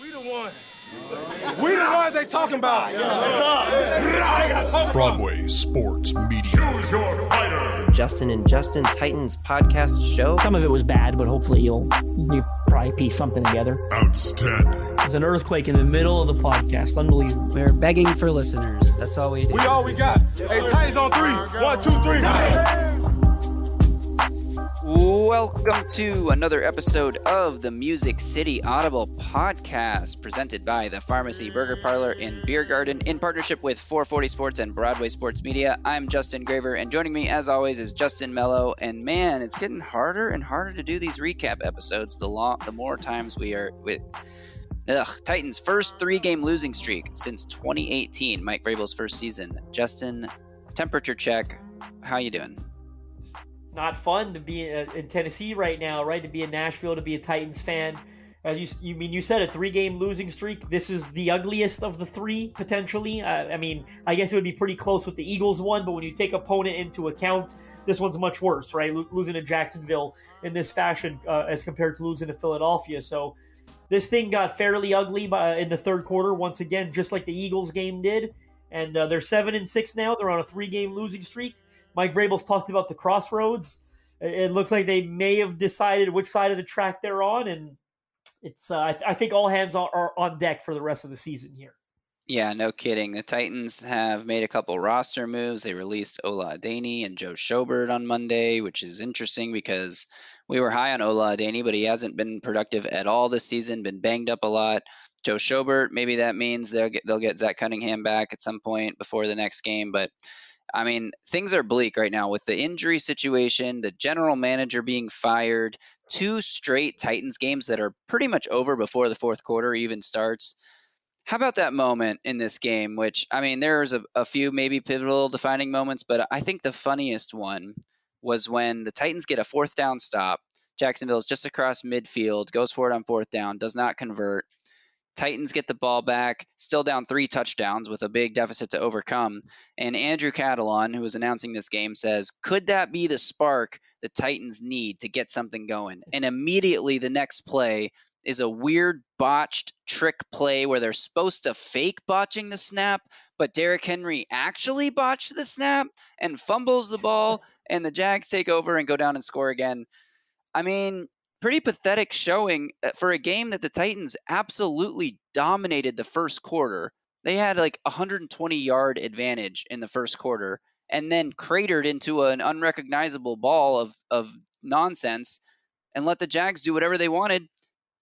We the ones. We the ones they talking about. Broadway Sports Media. Choose your fighter. Justin and Justin Titans podcast show. Some of it was bad, but hopefully you'll you probably piece something together. Outstanding. There's an earthquake in the middle of the podcast. Unbelievable. We're begging for listeners. That's all we do. We all we got. Hey, Titans on three. One, two, three. Welcome to another episode of the Music City Audible podcast presented by the Pharmacy Burger Parlor and Beer Garden in partnership with 440 Sports and Broadway Sports Media. I'm Justin Graver, and joining me as always is Justin Melo. And man, it's getting harder and harder to do these recap episodes the long, the more times we are with. Ugh, Titans' first three-game losing streak since 2018, Mike Vrabel's first season. Justin, temperature check. How you doing? Not fun to be in, in Tennessee right now, right? To be in Nashville, to be a Titans fan. As you, you mean you said a three-game losing streak. This is the ugliest of the three potentially. Uh, I mean, I guess it would be pretty close with the Eagles one, but when you take opponent into account, this one's much worse, right? Lo- losing to Jacksonville in this fashion uh, as compared to losing to Philadelphia. So this thing got fairly ugly by, in the third quarter once again, just like the Eagles game did. And uh, they're seven and six now. They're on a three-game losing streak. Mike Vrabel's talked about the crossroads. It looks like they may have decided which side of the track they're on, and it's. Uh, I, th- I, think all hands are, are, on deck for the rest of the season here. Yeah, no kidding. The Titans have made a couple roster moves. They released Ola Adeniyi and Joe Schobert on Monday, which is interesting because we were high on Ola Adeniyi, but he hasn't been productive at all this season. Been banged up a lot. Joe Schobert, maybe that means they'll get they'll get Zach Cunningham back at some point before the next game, but I mean, things are bleak right now with the injury situation, the general manager being fired, two straight Titans games that are pretty much over before the fourth quarter even starts. How about that moment in this game, which, I mean, there's a, a few maybe pivotal defining moments, but I think the funniest one was when the Titans get a fourth down stop. Jacksonville's just across midfield, goes for it on fourth down, does not convert. Titans get the ball back, still down three touchdowns with a big deficit to overcome. And Andrew Catalon, who was announcing this game, says, Could that be the spark the Titans need to get something going? And immediately the next play is a weird botched trick play where they're supposed to fake botching the snap, but Derrick Henry actually botched the snap and fumbles the ball, and the Jags take over and go down and score again. I mean, pretty pathetic showing uh, for a game that the Titans absolutely dominated the first quarter. They had like 120 yard advantage in the first quarter and then cratered into an unrecognizable ball of, of nonsense and let the Jags do whatever they wanted.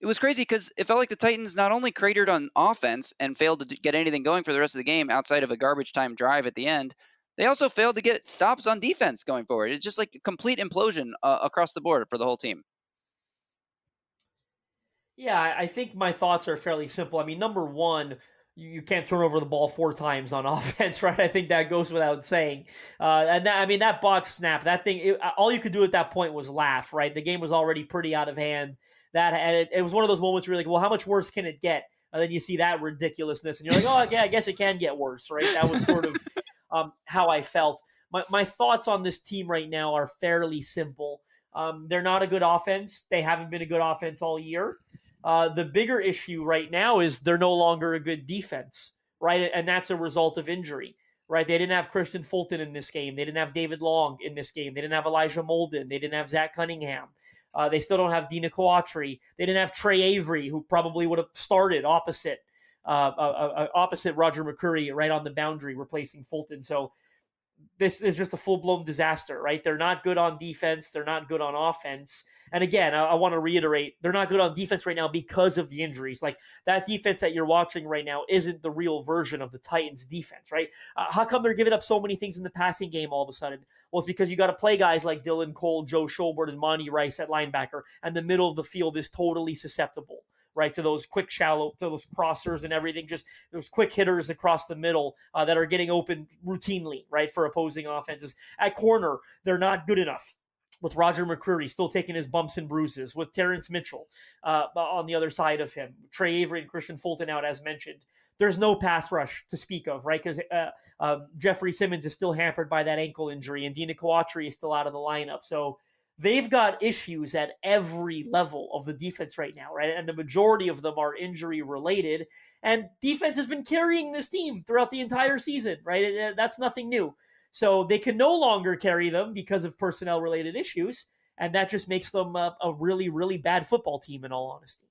It was crazy because it felt like the Titans not only cratered on offense and failed to get anything going for the rest of the game outside of a garbage time drive at the end, they also failed to get stops on defense going forward. It's just like a complete implosion uh, across the board for the whole team. Yeah, I think my thoughts are fairly simple. I mean, number one, you can't turn over the ball four times on offense, right? I think that goes without saying. Uh, and that, I mean, that box snap, that thing, it, all you could do at that point was laugh, right? The game was already pretty out of hand. That and it, it was one of those moments where you're like, well, how much worse can it get? And then you see that ridiculousness, and you're like, oh, yeah, I guess it can get worse, right? That was sort of um, how I felt. My, my thoughts on this team right now are fairly simple. Um, they're not a good offense. They haven't been a good offense all year. Uh, the bigger issue right now is they're no longer a good defense, right? And that's a result of injury, right? They didn't have Kristian Fulton in this game. They didn't have David Long in this game. They didn't have Elijah Molden. They didn't have Zach Cunningham. Uh, they still don't have Denico Autry. They didn't have Tre Avery, who probably would have started opposite uh, uh, uh, opposite Roger McCreary right on the boundary, replacing Fulton. So this is just a full blown disaster, right? They're not good on defense. They're not good on offense. And again, I, I want to reiterate, they're not good on defense right now because of the injuries. Like that defense that you're watching right now isn't the real version of the Titans' defense, right? Uh, how come they're giving up so many things in the passing game all of a sudden? Well, it's because you got to play guys like Dylan Cole, Joe Schobert, and Monty Rice at linebacker, and the middle of the field is totally susceptible right? To those quick shallow, to those crossers and everything, just those quick hitters across the middle uh, that are getting open routinely, right, for opposing offenses. At corner, they're not good enough. With Roger McCreary still taking his bumps and bruises, with Terrance Mitchell uh, on the other side of him, Tre Avery and Kristian Fulton out as mentioned. There's no pass rush to speak of, right? Because uh, um, Jeffrey Simmons is still hampered by that ankle injury, and Denico Autry is still out of the lineup. So they've got issues at every level of the defense right now, right? And the majority of them are injury related. And defense has been carrying this team throughout the entire season, right? Uh, that's nothing new. So they can no longer carry them because of personnel related issues. And that just makes them a, a really, really bad football team, in all honesty.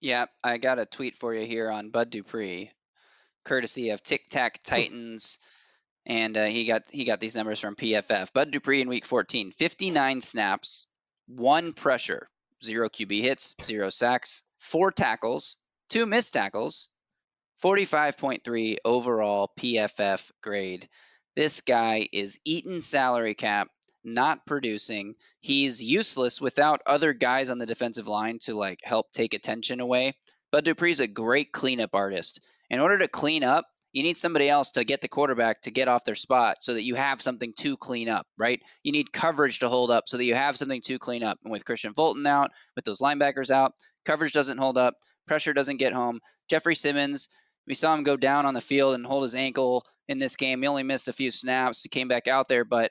Yeah, I got a tweet for you here on Bud Dupree, courtesy of Tic Tac Titans and uh, he got he got these numbers from PFF. Bud Dupree in Week 14, 59 snaps, one pressure, zero QB hits, zero sacks, four tackles, two missed tackles, 45.3 overall PFF grade. This guy is eating salary cap, not producing. He's useless without other guys on the defensive line to like help take attention away. Bud Dupree's a great cleanup artist. In order to clean up, you need somebody else to get the quarterback to get off their spot so that you have something to clean up, right? You need coverage to hold up so that you have something to clean up. And with Kristian Fulton out, with those linebackers out, coverage doesn't hold up, pressure doesn't get home. Jeffrey Simmons, we saw him go down on the field and hold his ankle in this game. He only missed a few snaps. He came back out there, but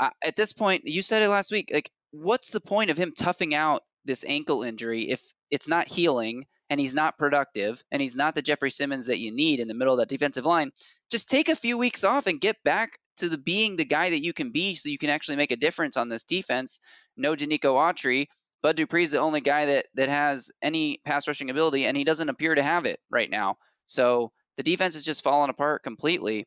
uh, at this point, you said it last week. Like, what's the point of him toughing out this ankle injury if it's not healing and he's not productive and he's not the Jeffrey Simmons that you need in the middle of that defensive line, just take a few weeks off and get back to the being the guy that you can be so you can actually make a difference on this defense. No Denico Autry. Bud Dupree's the only guy that that has any pass rushing ability, and he doesn't appear to have it right now. So the defense is just falling apart completely.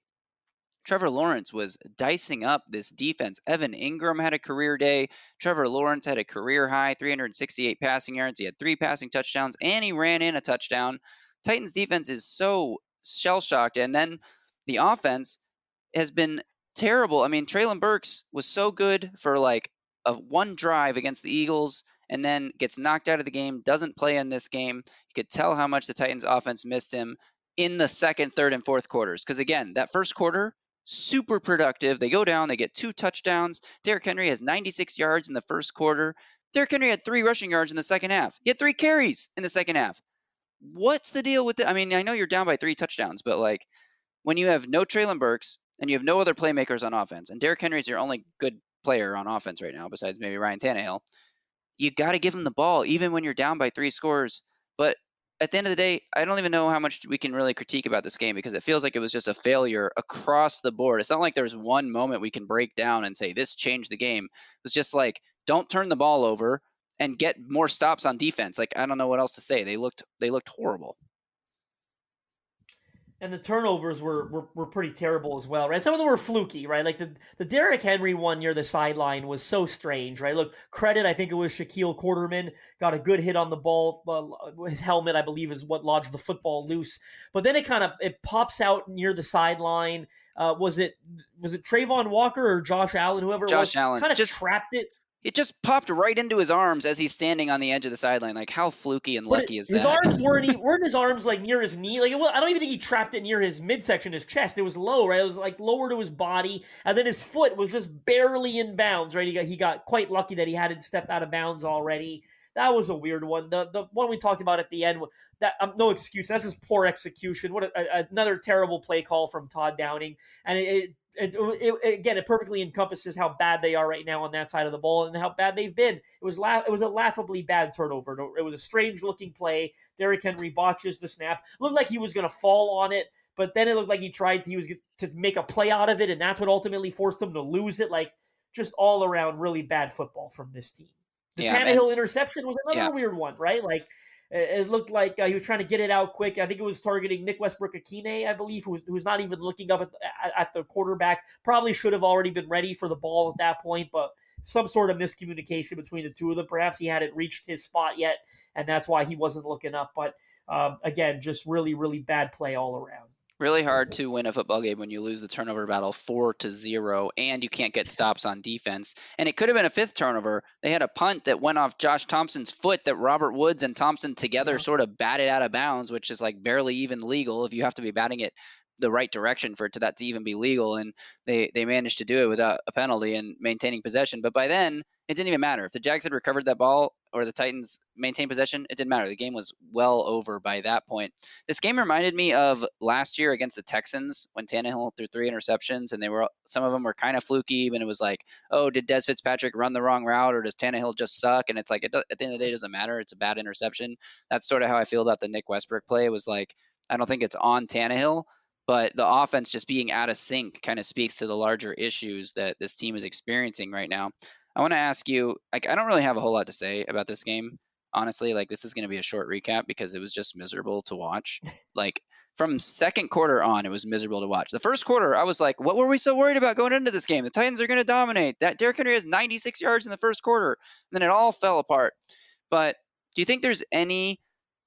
Trevor Lawrence was dicing up this defense. Evan Engram had a career day. Trevor Lawrence had a career high 368 passing yards. He had three passing touchdowns and he ran in a touchdown. Titans defense is so shell shocked. And then the offense has been terrible. I mean, Treylon Burks was so good for like a one drive against the Eagles and then gets knocked out of the game, doesn't play in this game. You could tell how much the Titans offense missed him in the second, third, and fourth quarters. Because again, that first quarter, super productive. They go down, they get two touchdowns. Derrick Henry has 96 yards in the first quarter. Derrick Henry had three rushing yards in the second half. He had three carries in the second half. What's the deal with it? I mean, I know you're down by three touchdowns, but like when you have no Treylon Burks and you have no other playmakers on offense, and Derrick Henry is your only good player on offense right now, besides maybe Ryan Tannehill, you got to give him the ball even when you're down by three scores. But at the end of the day, I don't even know how much we can really critique about this game because it feels like it was just a failure across the board. It's not like there's one moment we can break down and say this changed the game. It's just like don't turn the ball over and get more stops on defense. Like I don't know what else to say. They looked they looked horrible and the turnovers were, were, were pretty terrible as well, right? Some of them were fluky, right? Like the the Derrick Henry one near the sideline was so strange, right? Look, credit, I think it was Shaquille Quarterman got a good hit on the ball. Uh, his helmet, I believe, is what lodged the football loose. But then it kind of it pops out near the sideline. Uh, was it was it Travon Walker or Josh Allen, whoever Josh it was, Allen kind of just trapped it it just popped right into his arms as he's standing on the edge of the sideline. Like how fluky and lucky is his that? His arms weren't he, weren't his arms like near his knee. Like was, I don't even think he trapped it near his midsection, his chest. It was low, right? It was like lower to his body, and then his foot was just barely in bounds, right? He got he got quite lucky that he hadn't stepped out of bounds already. That was a weird one. The the one we talked about at the end, that um, no excuse. That's just poor execution. What a, a, another terrible play call from Todd Downing, and it, it, it, it, again, it perfectly encompasses how bad they are right now on that side of the ball and how bad they've been. It was la- it was a laughably bad turnover. It was a strange looking play. Derrick Henry botches the snap. Looked like he was going to fall on it, but then it looked like he tried to, he was to make a play out of it, and that's what ultimately forced him to lose it. Like just all around really bad football from this team. The yeah, Tannehill man. interception was another yeah. weird one, right? Like it looked like uh, he was trying to get it out quick. I think it was targeting Nick Westbrook-Ikhine, I believe, who's, was, who was not even looking up at, at, at the quarterback. Probably should have already been ready for the ball at that point, but some sort of miscommunication between the two of them. Perhaps he hadn't reached his spot yet, and that's why he wasn't looking up. But um, again, just really, really bad play all around. Really hard to win a football game when you lose the turnover battle four to zero, and you can't get stops on defense. And it could have been a fifth turnover. They had a punt that went off Josh Thompson's foot that Robert Woods and Thompson together yeah. sort of batted out of bounds, which is like barely even legal if you have to be batting it the right direction for it to that to even be legal. And they they managed to do it without a penalty and maintaining possession. But by then, it didn't even matter if the Jags had recovered that ball or the Titans maintained possession, it didn't matter. The game was well over by that point. This game reminded me of last year against the Texans when Tannehill threw three interceptions, and they were some of them were kind of fluky, and it was like, oh, did Dez Fitzpatrick run the wrong route, or does Tannehill just suck? And it's like, it, at the end of the day, it doesn't matter. It's a bad interception. That's sort of how I feel about the Nick Westbrook play. It was like, I don't think it's on Tannehill, but the offense just being out of sync kind of speaks to the larger issues that this team is experiencing right now. I want to ask you, like, I don't really have a whole lot to say about this game, honestly. Like, this is going to be a short recap because it was just miserable to watch. like, from second quarter on, it was miserable to watch. The first quarter, I was like, what were we so worried about going into this game? The Titans are going to dominate. That Derrick Henry has 96 yards in the first quarter. And then it all fell apart. But do you think there's any,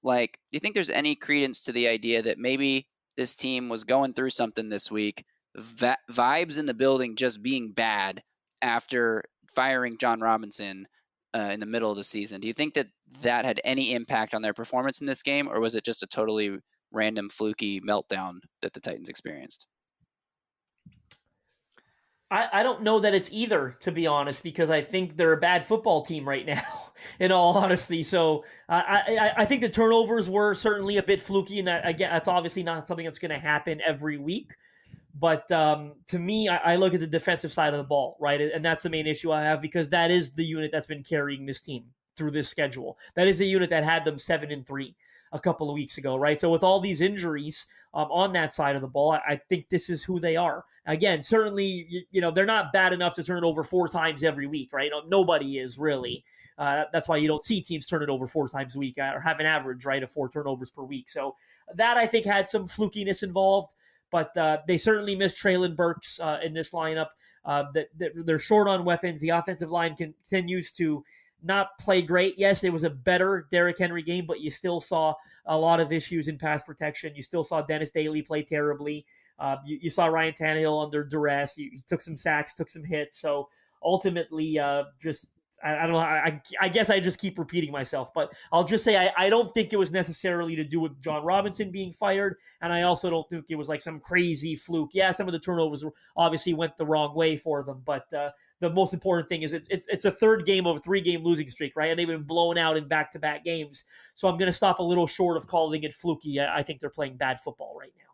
like, do you think there's any credence to the idea that maybe this team was going through something this week? Va- vibes in the building just being bad after firing Jon Robinson uh, in the middle of the season. Do you think that that had any impact on their performance in this game, or was it just a totally random, fluky meltdown that the Titans experienced? I, I don't know that it's either, to be honest, because I think they're a bad football team right now, in all honesty. So uh, I, I think the turnovers were certainly a bit fluky, and that, again, that's obviously not something that's going to happen every week. But um, to me, I, I, look at the defensive side of the ball, right? And that's the main issue I have because that is the unit that's been carrying this team through this schedule. That is the unit that had them seven and three a couple of weeks ago, right? So with all these injuries um, on that side of the ball, I, I, think this is who they are. Again, certainly, you, you, know, they're not bad enough to turn it over four times every week, right? nobody is really. Uh, that's why you don't see teams turn it over four times a week uh, or have an average, right, of four turnovers per week. So that I think had some flukiness involved but uh, they certainly miss Treylon Burks uh, in this lineup. Uh, that, they're short on weapons. The offensive line continues to not play great. Yes, it was a better Derrick Henry game, but you still saw a lot of issues in pass protection. You still saw Dennis Daly play terribly. Uh, you, you, saw Ryan Tannehill under duress. He, he, took some sacks, took some hits. So ultimately, uh, just I, I don't know. I, I, guess I just keep repeating myself, but I'll just say I, I don't think it was necessarily to do with Jon Robinson being fired, and I also don't think it was like some crazy fluke. Yeah, some of the turnovers obviously went the wrong way for them, but uh, the most important thing is it's it's it's a third game of a three game losing streak, right? And they've been blown out in back to back games. So I'm going to stop a little short of calling it fluky. I, I think they're playing bad football right now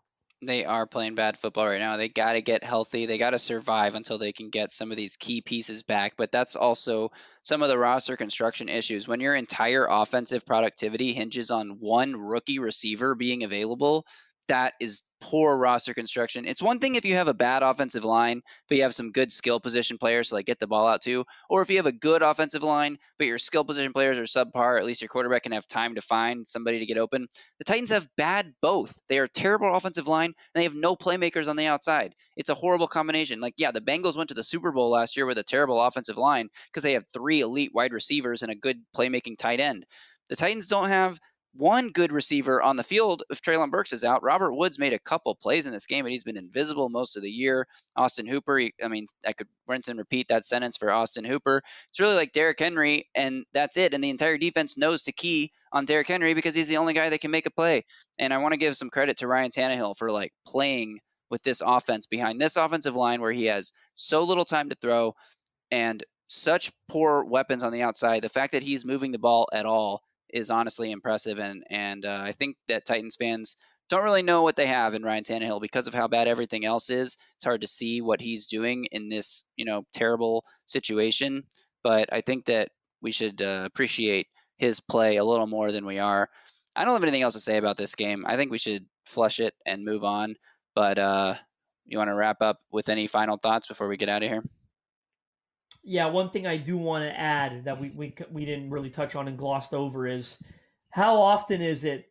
they are playing bad football right now. They got to get healthy. They got to survive until they can get some of these key pieces back. But that's also some of the roster construction issues. When your entire offensive productivity hinges on one rookie receiver being available, that is poor roster construction. It's one thing if you have a bad offensive line, but you have some good skill position players to like get the ball out to, or if you have a good offensive line, but your skill position players are subpar, at least your quarterback can have time to find somebody to get open. The Titans have bad both. They are terrible offensive line and they have no playmakers on the outside. It's a horrible combination. Like, yeah, the Bengals went to the Super Bowl last year with a terrible offensive line because they have three elite wide receivers and a good playmaking tight end. The Titans don't have one good receiver on the field if Treylon Burks is out. Robert Woods made a couple plays in this game, but he's been invisible most of the year. Austin Hooper, I mean, I could rinse and repeat that sentence for Austin Hooper. It's really like Derrick Henry, and that's it. And the entire defense knows to key on Derrick Henry because he's the only guy that can make a play. And I want to give some credit to Ryan Tannehill for like playing with this offense behind this offensive line where he has so little time to throw and such poor weapons on the outside. The fact that he's moving the ball at all is honestly impressive, and and uh, I think that Titans fans don't really know what they have in Ryan Tannehill because of how bad everything else is. It's hard to see what he's doing in this you know terrible situation, but I think that we should uh, appreciate his play a little more than we are. I don't have anything else to say about this game. I think we should flush it and move on. But uh, you want to wrap up with any final thoughts before we get out of here? Yeah, one thing I do want to add that we, we we didn't really touch on and glossed over is how often is it,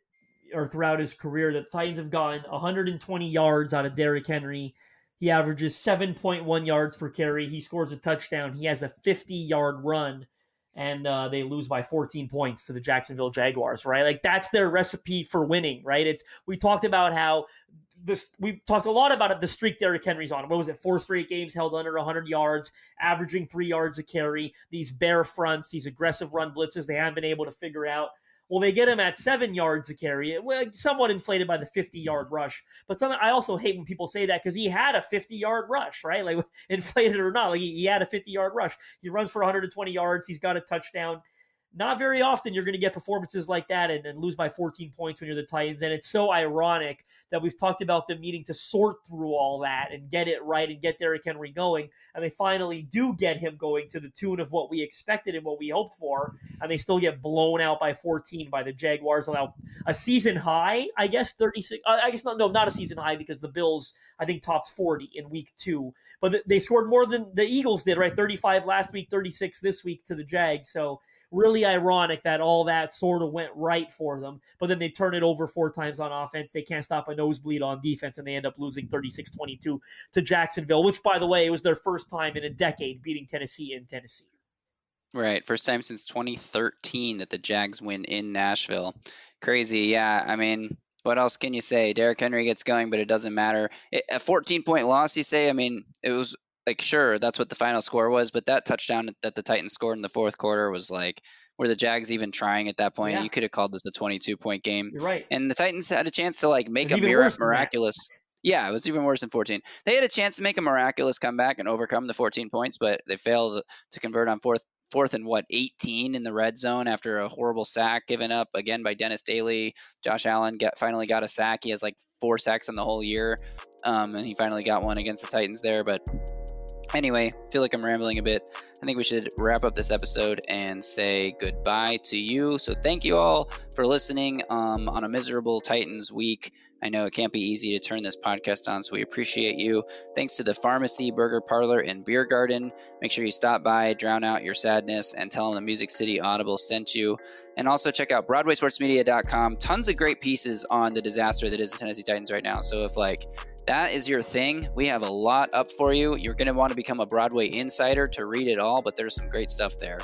or throughout his career, that Titans have gotten 120 yards out of Derrick Henry. He averages 7.1 yards per carry. He scores a touchdown. He has a 50 yard run, and uh, they lose by 14 points to the Jacksonville Jaguars. Right, like that's their recipe for winning. Right? It's we talked about how this we talked a lot about it. The streak Derrick Henry's on. What was it? Four straight games held under 100 yards, averaging three yards a carry. These bear fronts, these aggressive run blitzes, they haven't been able to figure out. Well, they get him at seven yards a carry, somewhat inflated by the 50 yard rush. But something I also hate when people say that because he had a 50 yard rush, right? Like inflated or not, like he, he had a 50 yard rush. He runs for 120 yards. He's got a touchdown not very often you're going to get performances like that and, and, lose by 14 points when you're the Titans. And it's so ironic that we've talked about them needing to sort through all that and get it right and get Derrick Henry going. And they finally do get him going to the tune of what we expected and what we hoped for. And they still get blown out by 14 by the Jaguars. Allow a season high, I guess 36. Uh, I guess not. No, not a season high because the Bills I think topped 40 in week two. But they scored more than the Eagles did, right? 35 last week, 36 this week to the Jags. So really ironic that all that sort of went right for them, but then they turn it over four times on offense. They can't stop a nosebleed on defense, and they end up losing 36 22 to Jacksonville, which, by the way, it was their first time in a decade beating Tennessee in Tennessee. Right. First time since 2013 that the Jags win in Nashville. Crazy. Yeah. I mean, what else can you say? Derrick Henry gets going, but it doesn't matter. a 14 point loss, you say? I mean, it was like sure that's what the final score was, but that touchdown that the Titans scored in the fourth quarter was like were the Jags even trying at that point? Yeah. You could have called this a 22 point game. You're right. And the Titans had a chance to like make a mir- miraculous. Yeah, it was even worse than 14. They had a chance to make a miraculous comeback and overcome the 14 points, but they failed to convert on fourth fourth and what 18 in the red zone after a horrible sack given up again by Dennis Daly. Josh Allen got finally got a sack. He has like four sacks in the whole year, um, and he finally got one against the Titans there. But Anyway, feel like I'm rambling a bit. I think we should wrap up this episode and say goodbye to you. So thank you all for listening um, on a miserable Titans week. I know it can't be easy to turn this podcast on, so we appreciate you. Thanks to the Pharmacy Burger Parlor and Beer Garden. Make sure you stop by, drown out your sadness, and tell them the Music City Audible sent you. And also check out BroadwaySportsMedia.com. Tons of great pieces on the disaster that is the Tennessee Titans right now. So if like that is your thing, we have a lot up for you. You're going to want to become a Broadway insider to read it all, but there's some great stuff there.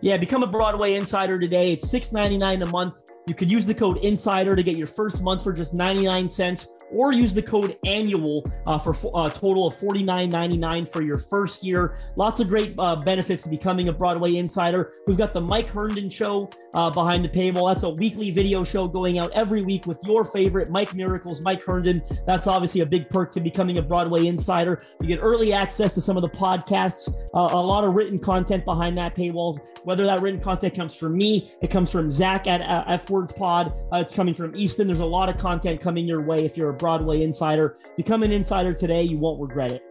Yeah, become a Broadway insider today. It's $6.99 a month. You could use the code INSIDER to get your first month for just 99 cents or use the code annual uh, for a uh, total of $49.99 for your first year. Lots of great uh, benefits to becoming a Broadway insider. We've got the Mike Herndon show uh, behind the paywall. That's a weekly video show going out every week with your favorite Mike Miracles, Mike Herndon. That's obviously a big perk to becoming a Broadway insider. You get early access to some of the podcasts, uh, a lot of written content behind that paywall. Whether that written content comes from me, it comes from Zach at uh, F Words Pod, it's coming from Easton. There's a lot of content coming your way if you're a Broadway insider. Become an insider today. You won't regret it.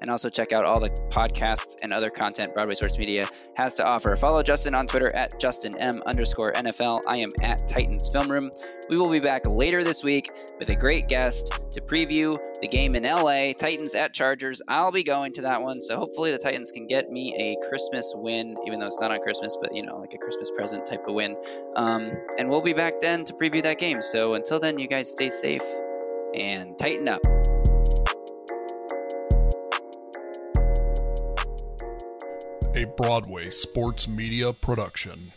And also check out all the podcasts and other content Broadway Sports Media has to offer. Follow Justin on Twitter at JustinM underscore NFL. I am at Titans Film Room. We will be back later this week with a great guest to preview the game in LA, Titans at Chargers. I'll be going to that one, so hopefully the Titans can get me a Christmas win, even though it's not on Christmas, but you know, like a Christmas present type of win. Um, and we'll be back then to preview that game. So until then, you guys stay safe and tighten up. A Broadway sports media production.